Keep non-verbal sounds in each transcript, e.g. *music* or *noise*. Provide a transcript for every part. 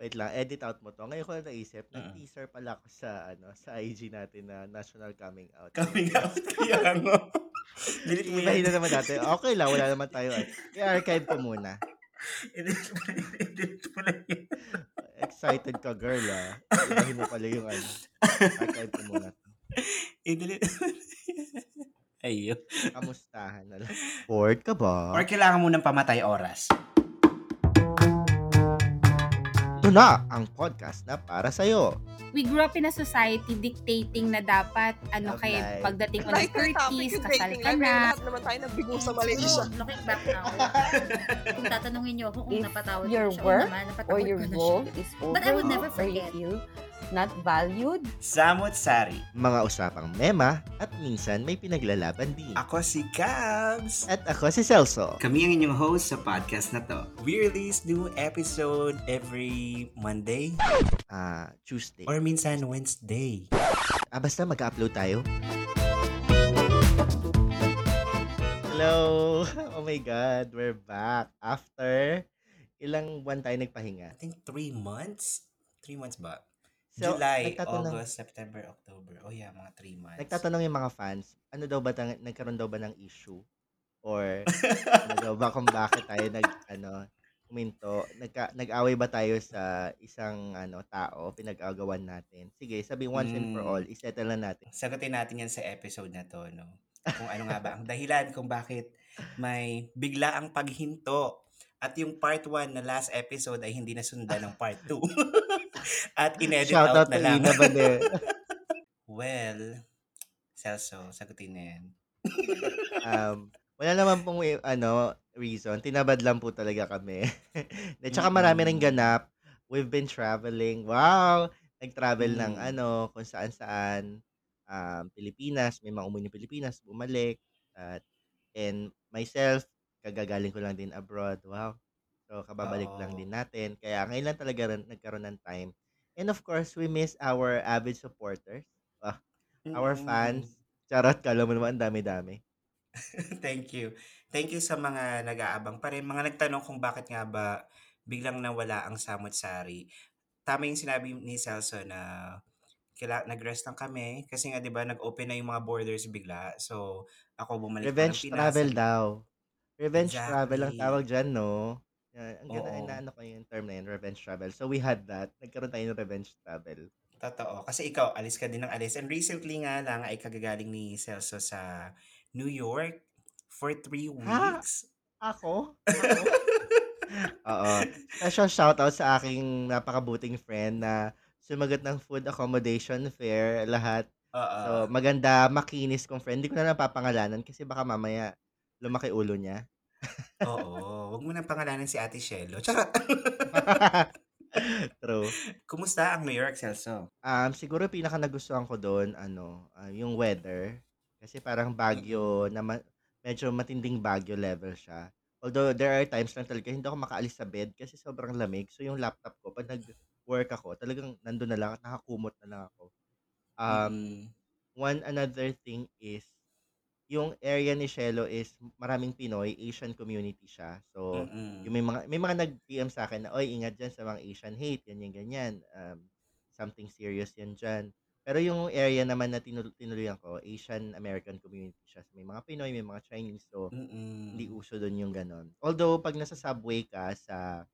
wait lang, edit out mo to. Ngayon ko na naisip, Mm. nag-teaser pala ako sa, ano, sa IG natin na National Coming Out. Coming out. Kaya nga. *laughs* Delete mo na naman natin. Okay lang, wala naman tayo. eh. I-archive ko muna. Edit mo na yun. Excited ka, girl, ah. Ibahin mo pala yung ano. Archive ko muna. I-delete. Ayun. Kamustahan na lang. Bored ka ba? Or kailangan mo ng pamatay oras. Ito na ang podcast na para sa'yo. we grew up in a society dictating na dapat ano Love kay life. pagdating mo ng Right na topic 30s, yung kasal ka na. Lahat naman tayo nabigo sa Malaysia. Looking back now, *laughs* kung tatanungin niyo ako kung If napatawad your ko siya, work naman, napatawad or ko your na role siya. is over But I would never or you forget. feel not valued, Samot Sari. Mga usapang mema at minsan may pinaglalaban din. Ako si Cabs. At ako si Celso. Kami ang inyong host sa podcast na to. We release new episode every Monday Ah, Tuesday. or minsan Wednesday. Ah, basta mag-upload tayo. Hello! *laughs* Oh my God, we're back. After ilang buwan tayo nagpahinga. I think three months? Three months ba? So, July, August, September, October. Oh yeah, mga three months. Nagtatanong yung mga fans, ano daw ba, tang- nagkaroon daw ba ng issue? Or *laughs* ano daw ba kung bakit tayo nag, ano, kuminto? Nagka, nag-away ba tayo sa isang ano tao, pinag-agawan natin? Sige, sabi once and for Mm. all, isettle na natin. Sagutin natin yan sa episode na to, no? Kung ano nga ba ang dahilan kung bakit may bigla ang paghinto. At yung part 1 na last episode ay hindi nasundan ng part 2. *laughs* At inedit Shout out out na to lang. Ina Bader. *laughs* well, Celso, sagutin na yan. *laughs* um, wala naman pong ano, reason. Tinabad lang po talaga kami. *laughs* De, tsaka marami Mm-mm. ganap. We've been traveling. Wow! Nag-travel ng Mm. ano, kung saan-saan. Um, Pilipinas. May mga umuwi ng Pilipinas. Bumalik. At, and myself, kagagaling ko lang din abroad. Wow. So, kababalik lang Oo. din natin. Kaya ngayon lang talaga rin- nagkaroon ng time. And of course, we miss our avid supporters. Our Mm. fans. Charot, kala mo naman, ang dami-dami. *laughs* Thank you. Thank you sa mga nag-aabang pa rin. Mga nagtanong kung bakit nga ba biglang nawala ang Samot Sari. Tama yung sinabi ni Celso na kila, nag-rest lang kami kasi nga 'di ba nag-open na yung mga borders bigla. So ako bumalik pa ng Revenge Pinas. travel daw. Revenge travel ang Exactly. tawag dyan, no? Yan, ang ganda, Oo. inaano ko yung term na yun, revenge travel. So, we had that. Nagkaroon tayo ng revenge travel. Totoo. Kasi ikaw, alis ka din ng alis. And recently nga lang ay kagagaling ni Celso sa New York for three Ha? weeks. Ako? Ako? *laughs* Oo. Special shoutout sa aking napakabuting friend na sumagot ng food accommodation fare, lahat. Oo. So, maganda, makinis kong friend. Hindi ko na napapangalanan kasi baka mamaya lumaki ulo niya. Oo. Huwag mo nang pangalanan si Ate Shelo. Charot. *laughs* True. Kumusta ang New York, Celso? Um, siguro pinaka nagustuhan ko doon, ano, ah, yung weather. Kasi parang bagyo na ma- medyo matinding bagyo level siya. Although there are times lang talaga hindi ako makaalis sa bed kasi sobrang lamig. So yung laptop ko, pag nag-work ako, talagang nandun na lang at nakakumot na lang ako. Um, Mm. one another thing is, yung area ni Shelo is maraming Pinoy, Asian community siya. So, Mm-mm. yung may mga may mga nag-PM sa akin na, oy, ingat dyan sa mga Asian hate, ganyan, ganyan. Um, something serious yan dyan. Pero yung area naman na tinul- tinuloyan ko, Asian American community siya. So, may mga Pinoy, may mga Chinese. So, Mm-mm. hindi uso doon yung ganon. Although, pag nasa subway ka sa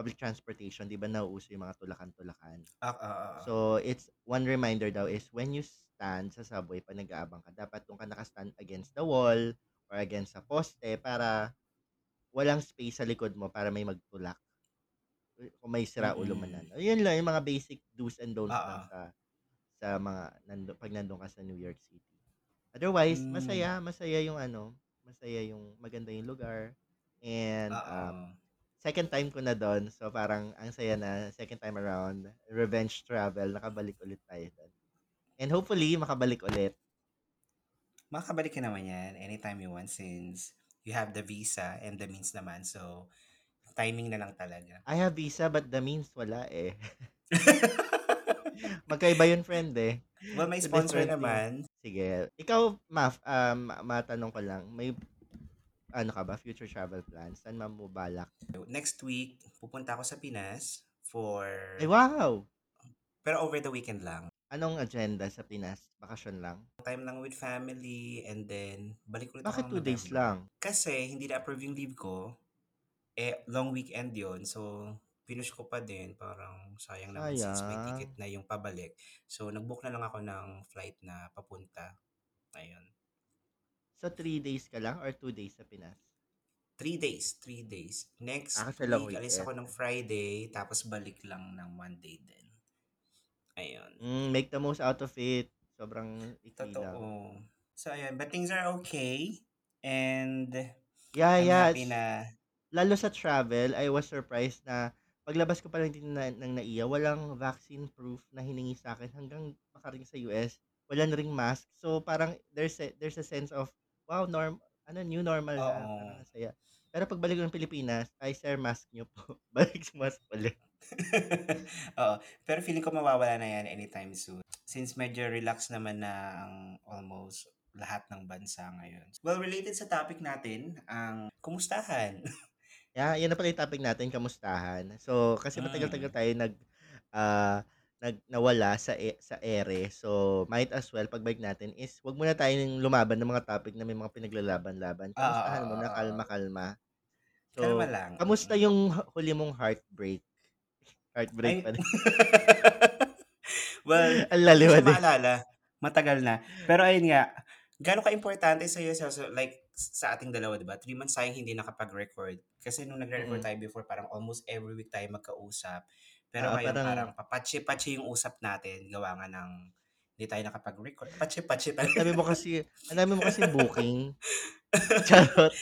public transportation, di ba nauuso yung mga tulakan-tulakan? Ah, ah, ah. So, it's one reminder daw is when you stand sa subway pag nag-aabang ka, dapat doon ka nakastand against the wall or against sa poste para walang space sa likod mo para may magtulak. Kung may sira ulo man Mm-mm. ano. Yun lang, yung mga basic do's and don'ts Ah, ah. sa sa mga nando, pag nandun ka sa New York City. Otherwise, Mm. masaya, masaya yung ano, masaya yung maganda yung lugar. And Ah, um, ah. Second time ko na doon. So parang ang saya na second time around. Revenge travel. Nakabalik ulit tayo doon. And hopefully, makabalik ulit. Makakabalik ka naman yan anytime you want since you have the visa and the means naman. So, timing na lang talaga. I have visa but the means wala eh. *laughs* Magkaiba yun, friend eh. well, may sponsor thing. naman. Sige. Ikaw, Maf, um, matanong ko lang. May ano ka ba? Future travel plans? Saan mo balak? Next week, pupunta ako sa Pinas for Ay, wow! pero over the weekend lang. Anong agenda sa Pinas? Bakasyon lang? Time lang with family and then balik ulit Bakit ako two days November. lang? Kasi hindi na-approve yung leave ko. Eh, long weekend yon So, pinush ko pa din. Parang sayang naman since may Sayang. ticket na yung pabalik. So, nag-book na lang ako ng flight na papunta. Ayun. So, three days ka lang or two days sa Pinas? Three days. Three days. Next Ah, week, alis weekend. ako ng Friday. Tapos balik lang ng Monday din. Ayun. Mm, make the most out of it. Sobrang ikli lang. Totoo. So, ayun. But things are okay. And Yeah, I'm yeah. happy na Lalo sa travel, I was surprised na paglabas ko pa lang din na, ng NAIA, walang vaccine proof na hiningi sa akin hanggang makaring sa US. Wala na ring mask. So, parang there's a, there's a sense of, wow, norm, ano, new normal na. Oo. Ang saya. Pero pagbalik ng Pilipinas, ay, sir, mask nyo po. *laughs* Balik sa mask ulit. *laughs* Oo. Pero feeling ko mawawala na yan anytime soon. Since medyo relax naman na ang almost lahat ng bansa ngayon. Well, related sa topic natin, ang kumustahan. Yeah, yan na pala yung topic natin, kamustahan. So, kasi matagal-tagal Mm. tayo nag, ah, nag nawala sa e, sa ere. So, might as well pagbalik natin is wag muna tayong lumaban ng mga topic na may mga pinaglalaban-laban. Oo, Kamustahan oo, muna, oo. kalma-kalma. So, Kalma lang. kamusta Mm. yung hu- huli mong heartbreak? Heartbreak Ay, pa *laughs* well, *laughs* Ang laliwa din. maalala. Matagal na. Pero ayun nga, gano'n ka-importante sa iyo, so, like, sa ating dalawa, di ba? Three months tayong hindi nakapag-record. Kasi nung nagre-record Mm. tayo before, parang almost every week tayo magkausap. Pero Oo, ngayon, parang, parang papatsi-patsi yung usap natin. Gawa nga ng hindi tayo nakapag-record. Patsi-patsi ang talaga. dami mo kasi, ang dami mo kasi booking. *laughs* Charot.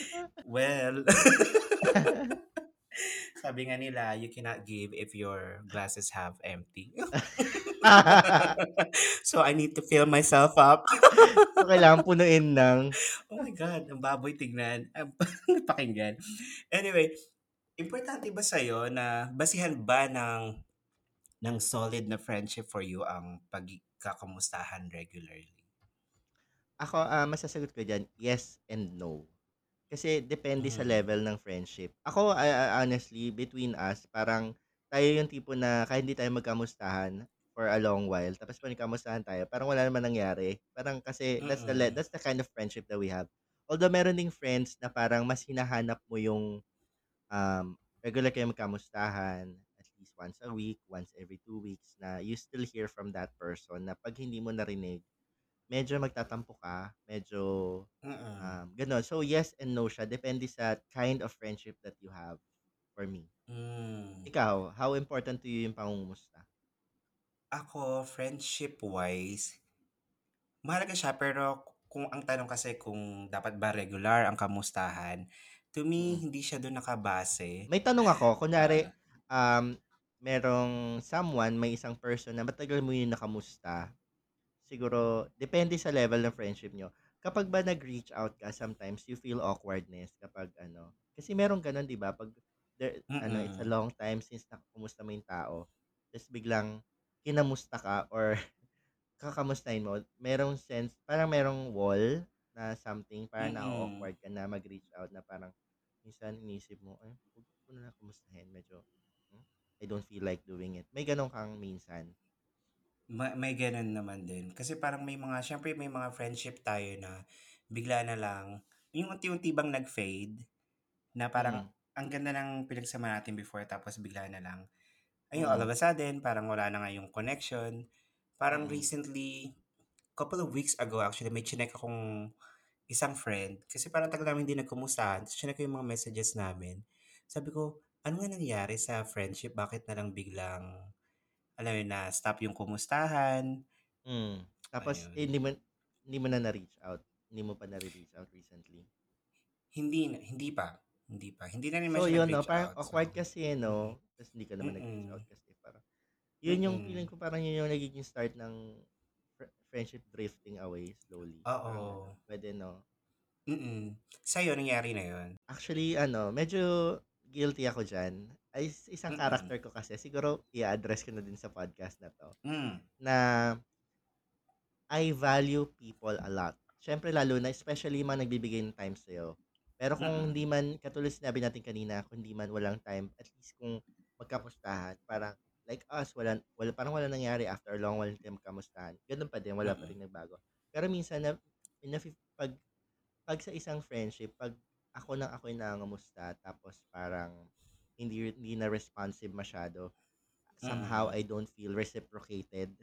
well, *laughs* sabi nga nila, you cannot give if your glasses half empty. *laughs* so, I need to fill myself up. so, kailangan punuin ng, Oh my God, ang baboy tignan. Ang pakinggan. Anyway, importante ba sa'yo na basihan ba ng, ng solid na friendship for you ang pagkakamustahan regularly? ako, ah, masasagot ko dyan, yes and no. Kasi depende sa Mm. level ng friendship. Ako, ah, ah, honestly, between us, parang tayo yung tipo na kahit hindi tayo magkamustahan for a long while, tapos pag nagkamustahan tayo, parang wala naman nangyari. Parang kasi that's the le- that's the kind of friendship that we have. Although meron ding friends na parang mas hinahanap mo yung um, regular kayo magkamustahan at least once a week, once every two weeks, na you still hear from that person na pag hindi mo narinig, medyo magtatampo ka, medyo Mm-mm. um, ganun. So, yes and no siya. Depende sa kind of friendship that you have for me. Mm. Ikaw, how important to you yung pangungumusta? Ako, friendship-wise, mahalaga siya pero kung ang tanong kasi kung dapat ba regular ang kamustahan, to me, Mm. hindi siya doon nakabase. May tanong ako, kunwari, Ah, um, merong someone, may isang person na matagal mo yung nakamusta, siguro, depende sa level ng friendship nyo. Kapag ba nag-reach out ka, sometimes you feel awkwardness kapag ano. Kasi merong ganun, di ba? Pag, there, ano, it's a long time since nakakumusta mo yung tao. Tapos biglang kinamusta ka or *laughs* kakamustahin mo, merong sense, parang merong wall na something, parang Mm-mm. na-awkward ka na mag-reach out na parang minsan inisip mo, ay, huwag ko na lang kumustahin. Medyo, hmm, I don't feel like doing it. May ganun kang minsan. Ma- may ganun naman din. Kasi parang may mga, syempre may mga friendship tayo na bigla na lang, yung unti-unti bang nag-fade, na parang Mm. ang ganda ng pinagsama natin before tapos bigla na lang, ayun, all Mm. of a sudden, parang wala na nga yung connection. Parang Mm. recently, couple of weeks ago actually, may chinek akong isang friend. Kasi parang tagal namin hindi nagkumustahan. Tapos chinek ko yung mga messages namin. Sabi ko, ano nga nangyari sa friendship? Bakit na lang biglang, alam mo na stop yung kumustahan? Mm. Tapos, eh, Ayun. hindi mo, hindi mo na na-reach out. Hindi mo pa na-reach out recently. Hindi, na- hindi pa. Hindi pa. Hindi na rin So, siya yun, no? nag-reach Parang out. So, awkward kasi, eh, no? Tapos, hindi ka naman nag-reach mm-mm. out kasi parang, yun yung Mm-mm. feeling ko parang yun yung nagiging start ng friendship drifting away slowly. Oo. pwede, no? Mm-mm. Sa'yo, nangyari na yun. Actually, ano, medyo guilty ako dyan. Ay, is- isang Mm-mm. character ko kasi, siguro, i-address ko na din sa podcast na to, Mm. na I value people a lot. Siyempre, lalo na, especially mga nagbibigay ng time sa'yo. Pero kung hindi man, katulad sinabi natin kanina, kung hindi man walang time, at least kung magkapustahan, parang like us, wala, wala, parang wala nangyari after a long while tayo magkamustahan. Ganun pa din, wala pa Mm. rin nagbago. Pero minsan, na, na, pag, pag sa isang friendship, pag ako nang ako yung nangangamusta, tapos parang hindi, hindi na responsive masyado, somehow Mm. I don't feel reciprocated.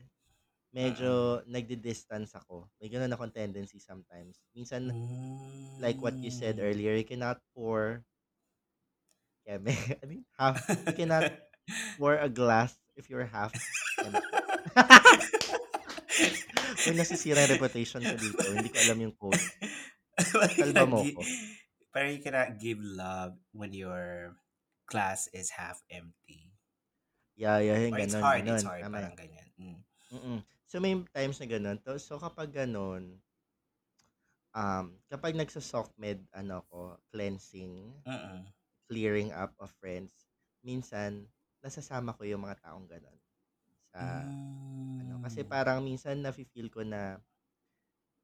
Medyo nagdi-distance ako. May ganun akong tendency sometimes. Minsan, like what you said Mm. earlier, you cannot pour keme, *laughs* I mean, half, you cannot pour a glass if you're half. *laughs* May nasisira yung reputation ko dito. Hindi ko alam yung Salba *laughs* cannot mo ko. parang you cannot give love when your glass is half empty. Yeah, yeah, yung Or it's ganun, hard, ganun. it's hard, Tama. parang ganyan. Mm. Mm-mm. So, may times na ganun. To, so, kapag ganun, um, kapag nagsa-sock med, ano ko, cleansing, Mm-mm. clearing up of friends, minsan, nasasama ko yung mga taong ganun. Sa, ano, kasi Mm. parang minsan nafe-feel ko na,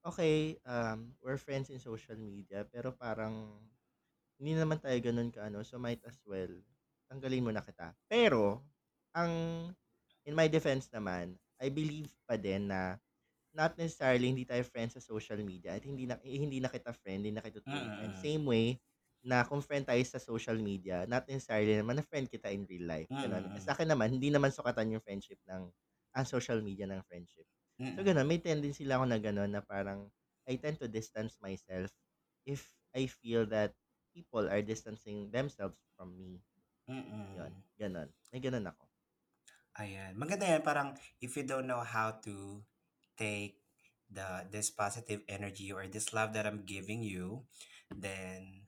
okay, um, we're friends in social media, pero parang, hindi naman tayo ganun ka, ano, so might as well, tanggalin mo na kita. Pero, ang, in my defense naman, I believe pa din na, not necessarily hindi tayo friends sa social media at hindi na eh, hindi na kita friend, hindi na kita true friend. Mm-mm. Same way na kung friend tayo sa social media, not necessarily naman na friend kita in real life. Ganun. Mm-mm. Sa akin naman, hindi naman sukatan yung friendship ng ang social media ng friendship. So Mm-mm. ganun, may tendency lang ako na ganun na parang I tend to distance myself if I feel that people are distancing themselves from me. Mm-mm. Yun, ganun. May ganun ako. Ayan. Maganda yan. Parang if you don't know how to take the this positive energy or this love that I'm giving you, then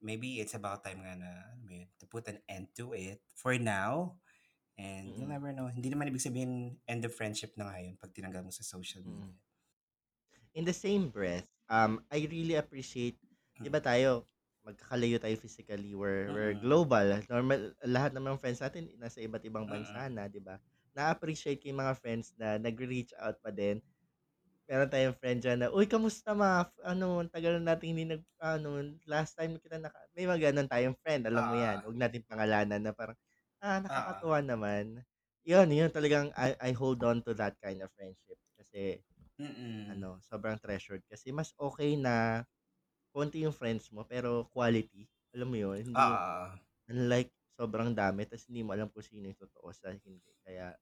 maybe it's about time nga na alam mo yun, to put an end to it for now. And you'll Mm-mm. never know. Hindi naman ibig sabihin end of friendship na ngayon pag tinanggal mo sa social Mm. media. In the same breath, um, I really appreciate, di Mm. ba tayo, magkakalayo tayo physically, we're, we're Mm-mm. global. Normal, lahat ng mga friends natin, nasa iba't ibang bansa Mm-mm. na, di ba? Na-appreciate ko yung mga friends na nag-reach out pa din. Meron tayong friend dyan na, uy, kamusta ma? Ano, ang tagal na natin hindi nag, ano, last time kita naka, may mga ganun tayong friend, alam mo yan. Ah. Huwag natin pangalanan na parang, ah, Ah. nakakatuwa naman. Yun, yun talagang, I, I hold on to that kind of friendship. Kasi, Mm-mm. ano, sobrang treasured. Kasi mas okay na konti yung friends mo, pero quality. Alam mo yun? Hindi, yung- Ah. unlike sobrang dami, tapos hindi mo alam kung sino yung totoo sa hindi. Kaya,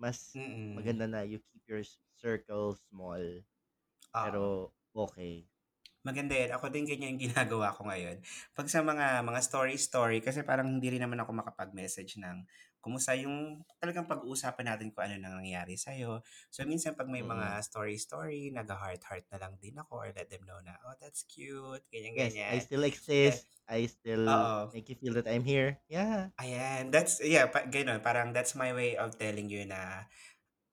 mas Mm-mm. maganda na you keep your circle small, Ah. pero okay. Maganda yan. Ako din ganyan yung ginagawa ko ngayon. Pag sa mga mga story-story, kasi parang hindi rin naman ako makapag-message ng kumusta yung talagang pag-uusapan natin kung ano nang nangyari sa'yo. So, minsan pag may Mm. mga story-story, nag-heart-heart na lang din ako or let them know na, oh, that's cute, Yes, I ganyan-ganyan. still exist. I still Oo. make you feel that I'm here. Yeah. Ayan, that's, yeah, pa, ganun. Parang that's my way of telling you na,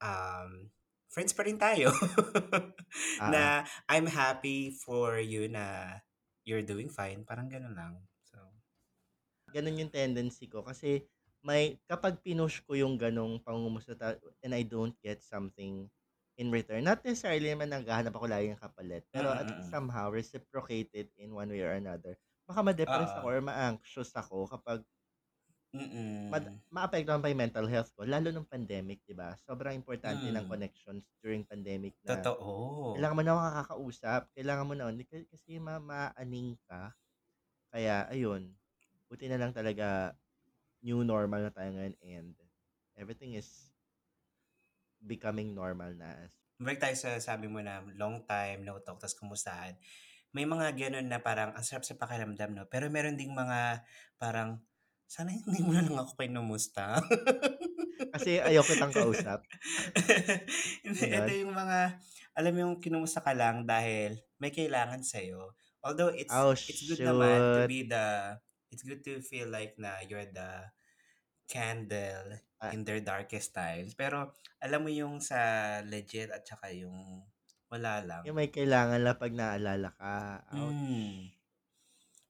um, friends pa rin tayo. *laughs* Ah, na I'm happy for you na you're doing fine. Parang ganun lang. So, ganun yung tendency ko. Kasi, may, kapag pinush ko yung ganong pangumusta ta- and I don't get something in return, not necessarily naman naghahanap ako lagi ng kapalit, pero at least Mm-mm-mm. somehow reciprocated in one way or another. Baka ma-depress ako Oo. or ma-anxious ako kapag Mm-mm. mad- maapektuhan pa yung mental health ko, lalo nung pandemic, di ba? Sobrang importante ng Mm. connections during pandemic na Totoo. kailangan mo na makakausap, kailangan mo na, kasi ma maaning ka. Kaya, ayun, buti na lang talaga new normal na tayo ngayon and everything is becoming normal na. Balik tayo sa sabi mo na long time, no talk, tas kumustahan. May mga ganun na parang ang sarap sa pakiramdam, no? Pero meron ding mga parang, sana hindi mo na lang ako kinumusta. *laughs* Kasi ayaw kitang kausap. *laughs* Ito yung mga, alam mo yung kinumusta ka lang dahil may kailangan sa'yo. Although it's Oh, it's good naman to shoot. be the, it's good to feel like na you're the candle Ah. in their darkest times. Pero alam mo yung sa legit at saka yung wala lang. Yung may kailangan lang pag naalala ka. Ouch. Mm.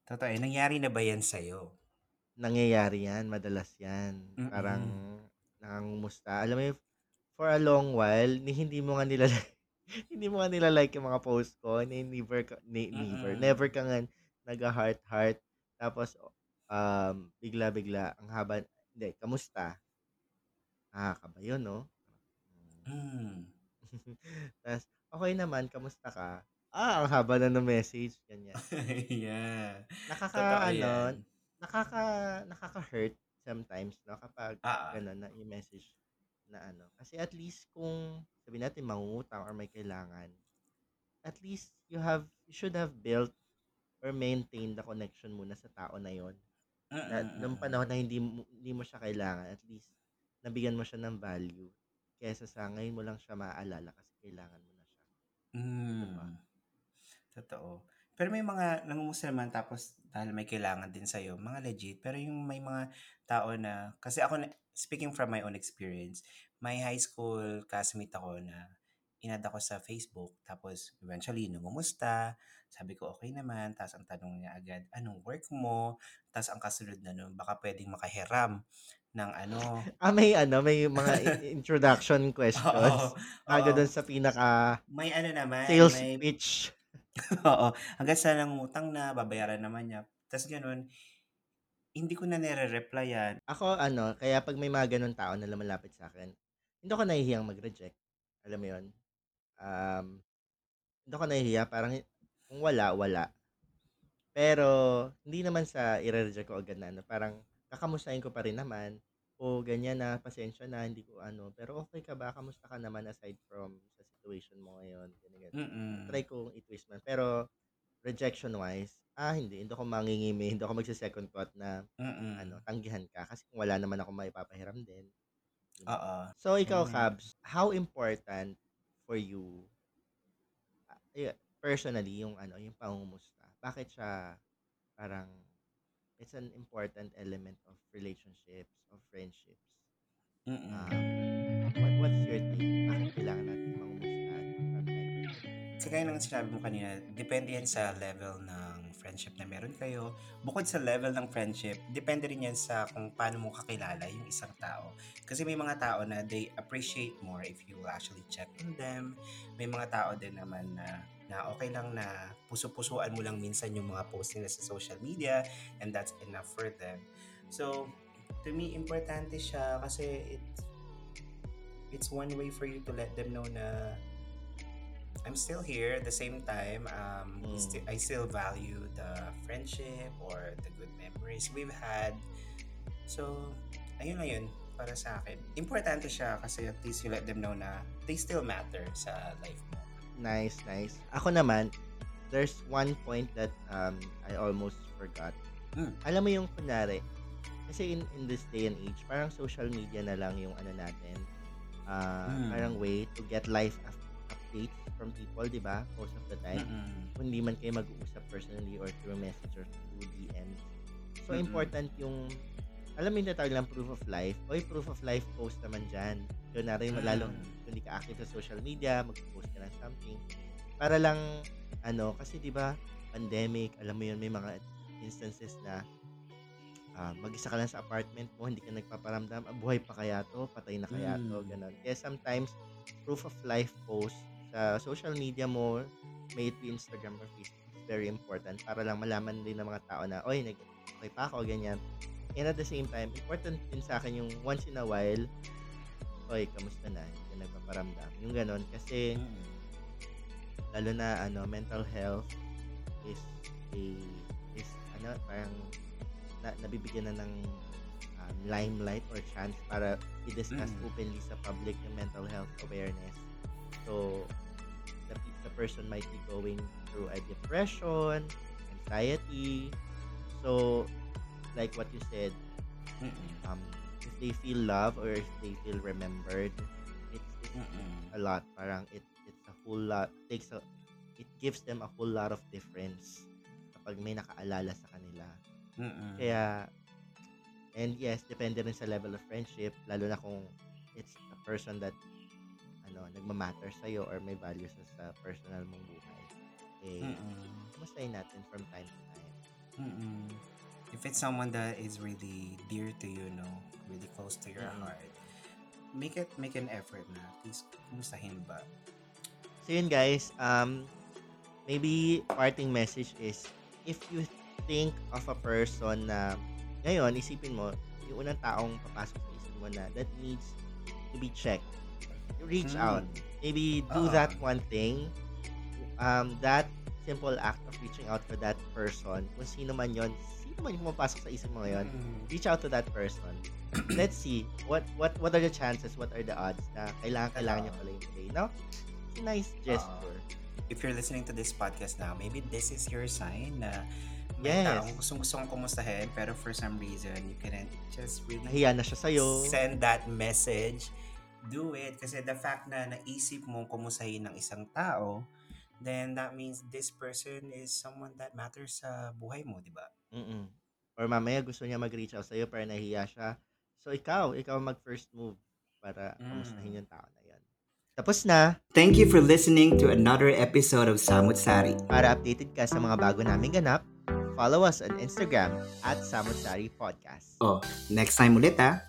Totoo, eh, nangyari na ba yan sa'yo? Nangyayari yan, madalas yan. Parang Mm-mm. nangungumusta. Alam mo yung, for a long while, ni hindi mo nga nila *laughs* hindi mo nga nila like yung mga post ko. Ni never, ka, ni, never, Mm-mm. never ka nga nag-heart-heart. Tapos, um, bigla-bigla, ang haba, hindi, kamusta? Ah, ka ba yun, no? Hmm. *laughs* Tas, okay naman, kamusta ka? Ah, ang haba na ng message, ganyan. *laughs* yeah. Nakaka, Totoo ano, yan. nakaka, nakaka-hurt sometimes, no? Kapag, Ah, gano'n, na i-message na ano. Kasi at least kung, sabihin natin, mangungutang or may kailangan, at least you have, you should have built or maintained the connection muna sa tao na yon. Na, Mm-mm, nung mm-mm. panahon na hindi mo, hindi mo siya kailangan, at least, nabigyan mo siya ng value. Kesa sa ngayon mo lang siya maaalala kasi kailangan mo na siya. Diba? Mm. Totoo. Pero may mga nangungumusta naman tapos dahil may kailangan din sa'yo, mga legit. Pero yung may mga tao na, kasi ako, speaking from my own experience, may high school classmate ako na inad ako sa Facebook. Tapos eventually, nangumusta. Sabi ko, okay naman. Tapos ang tanong niya agad, anong work mo? Tapos ang kasunod na nun, baka pwedeng makahiram ng ano. *laughs* Ah, may ano, may mga introduction *laughs* Oo. questions. Oo. dun sa pinaka May ano naman, sales may pitch. *laughs* Oo, hanggang sa nangutang na, babayaran naman niya. Tapos gano'n, hindi ko na nire-replyan. Ako, ano, kaya pag may mga ganun tao na lumalapit sa akin, hindi ako nahihiyang mag-reject. Alam mo yun? Um, hindi ako nahihiya. Parang, kung wala, wala. Pero, hindi naman sa i-reject ko agad na, ano, parang, kakamustahin ko pa rin naman. O, ganyan na, pasensya na, hindi ko ano. Pero, okay ka ba? Kamusta ka naman aside from sa situation mo ngayon? Ganyan, ganyan. Try kong i-twist man. Pero, rejection-wise, ah, hindi. Hindi ako mangingimi. Hindi ako magsa-second thought na, Mm. ano, tanggihan ka. Kasi kung wala naman ako maipapahiram din. Oo. So, ikaw, Mm. Cabs, how important for you, eh, personally, yung ano, yung pangumusta? Bakit siya parang it's an important element of relationships, of friendships? Mm. Um, what, what's your take? Bakit kailangan natin time to time? Kagaya ng sinabi mo kanina, depende yan sa level ng friendship na meron kayo. Bukod sa level ng friendship, depende rin yan sa kung paano mo kakilala yung isang tao. Kasi may mga tao na they appreciate more if you actually check on them. May mga tao din naman na na okay lang na puso-pusuan mo lang minsan yung mga post nila sa social media and that's enough for them. So, to me, importante siya kasi it's it's one way for you to let them know na I'm still here at the same time. Um, Mm. sti- I still value the friendship or the good memories we've had. So, ayun na yun para sa akin. Importante siya kasi at least you let them know na they still matter sa life mo. Nice, nice. Ako naman, there's one point that um I almost forgot. Mm. Alam mo yung kunwari, kasi in, in this day and age, parang social media na lang yung ano natin. ah Mm. Parang way to get life up- updates from people, di ba? Most of the time. Mm-mm. Kung hindi man kayo mag-uusap personally or through message or through DMs. So, Mm-mm. important yung, alam mo yung tatawag lang proof of life. Oy, proof of life post naman dyan. Yun na rin, Mm. lalo kung hindi ka active sa social media, mag-post ka ng something. Para lang, ano, kasi di ba pandemic, alam mo yun, may mga instances na ah, mag-isa ka lang sa apartment mo, hindi ka nagpaparamdam, ah, buhay pa kaya to, patay na kaya to, Mm. ganun. Kaya sometimes, proof of life post sa social media mo, may it be Instagram or Facebook, is very important para lang malaman din ng mga tao na, oy, nag okay pa ako, ganyan. And at the same time, important din sa akin yung once in a while, oy, kamusta na? Hindi ka nagpaparamdam. Yung ganun. Kasi, Mm. lalo na, ano, mental health is a, is, ano, parang, na, nabibigyan na ng um, limelight or chance para i-discuss Mm. openly sa public yung mental health awareness. So, the, the person might be going through a depression, anxiety. So, like what you said, Mm-mm. um, if they feel love or if they feel remembered, it's, it's Mm-mm. a lot. Parang it it's a whole lot takes a it gives them a whole lot of difference kapag may nakaalala sa kanila. Mm-mm. Kaya and yes, depende rin sa level of friendship lalo na kung it's a person that ano, nagmamatter sa or may value sa, sa personal mong buhay. Eh, Mm-mm. kumustahin natin from time to time. Mm-mm. If it's someone that is really dear to you, no, really close to your Mm-mm. heart, make it make an effort na at least kumustahin ba? So yun guys, um, maybe parting message is if you think of a person na ngayon, isipin mo, yung unang taong papasok sa isip mo na that needs to be checked. Reach Mm. out. Maybe do Ah. that one thing. Um, that simple act of reaching out for that person, kung sino man yon, sino man yung pumapasok sa isip mo ngayon, Mm. reach out to that person. Let's see what what what are the chances, what are the odds na kailangan kailangan niya pala yung play, no? It's a nice gesture. If you're listening to this podcast now, maybe this is your sign na may Yes. taong gustong gustong kumustahin pero for some reason you couldn't just really Nahiya na siya sa'yo. send that message. Do it. Kasi the fact na naisip mong kumustahin ng isang tao, then that means this person is someone that matters sa buhay mo, di ba? Mm-mm. Or mamaya gusto niya mag-reach out sa'yo pero nahiya siya. So ikaw, ikaw mag-first move para Mm. kamustahin yung tao na yan. Tapos na, Thank you for listening to another episode of Samut Sari. para updated ka sa mga bago naming ganap, follow us on Instagram at Samutsari Podcast. Oh, next time ulit ah.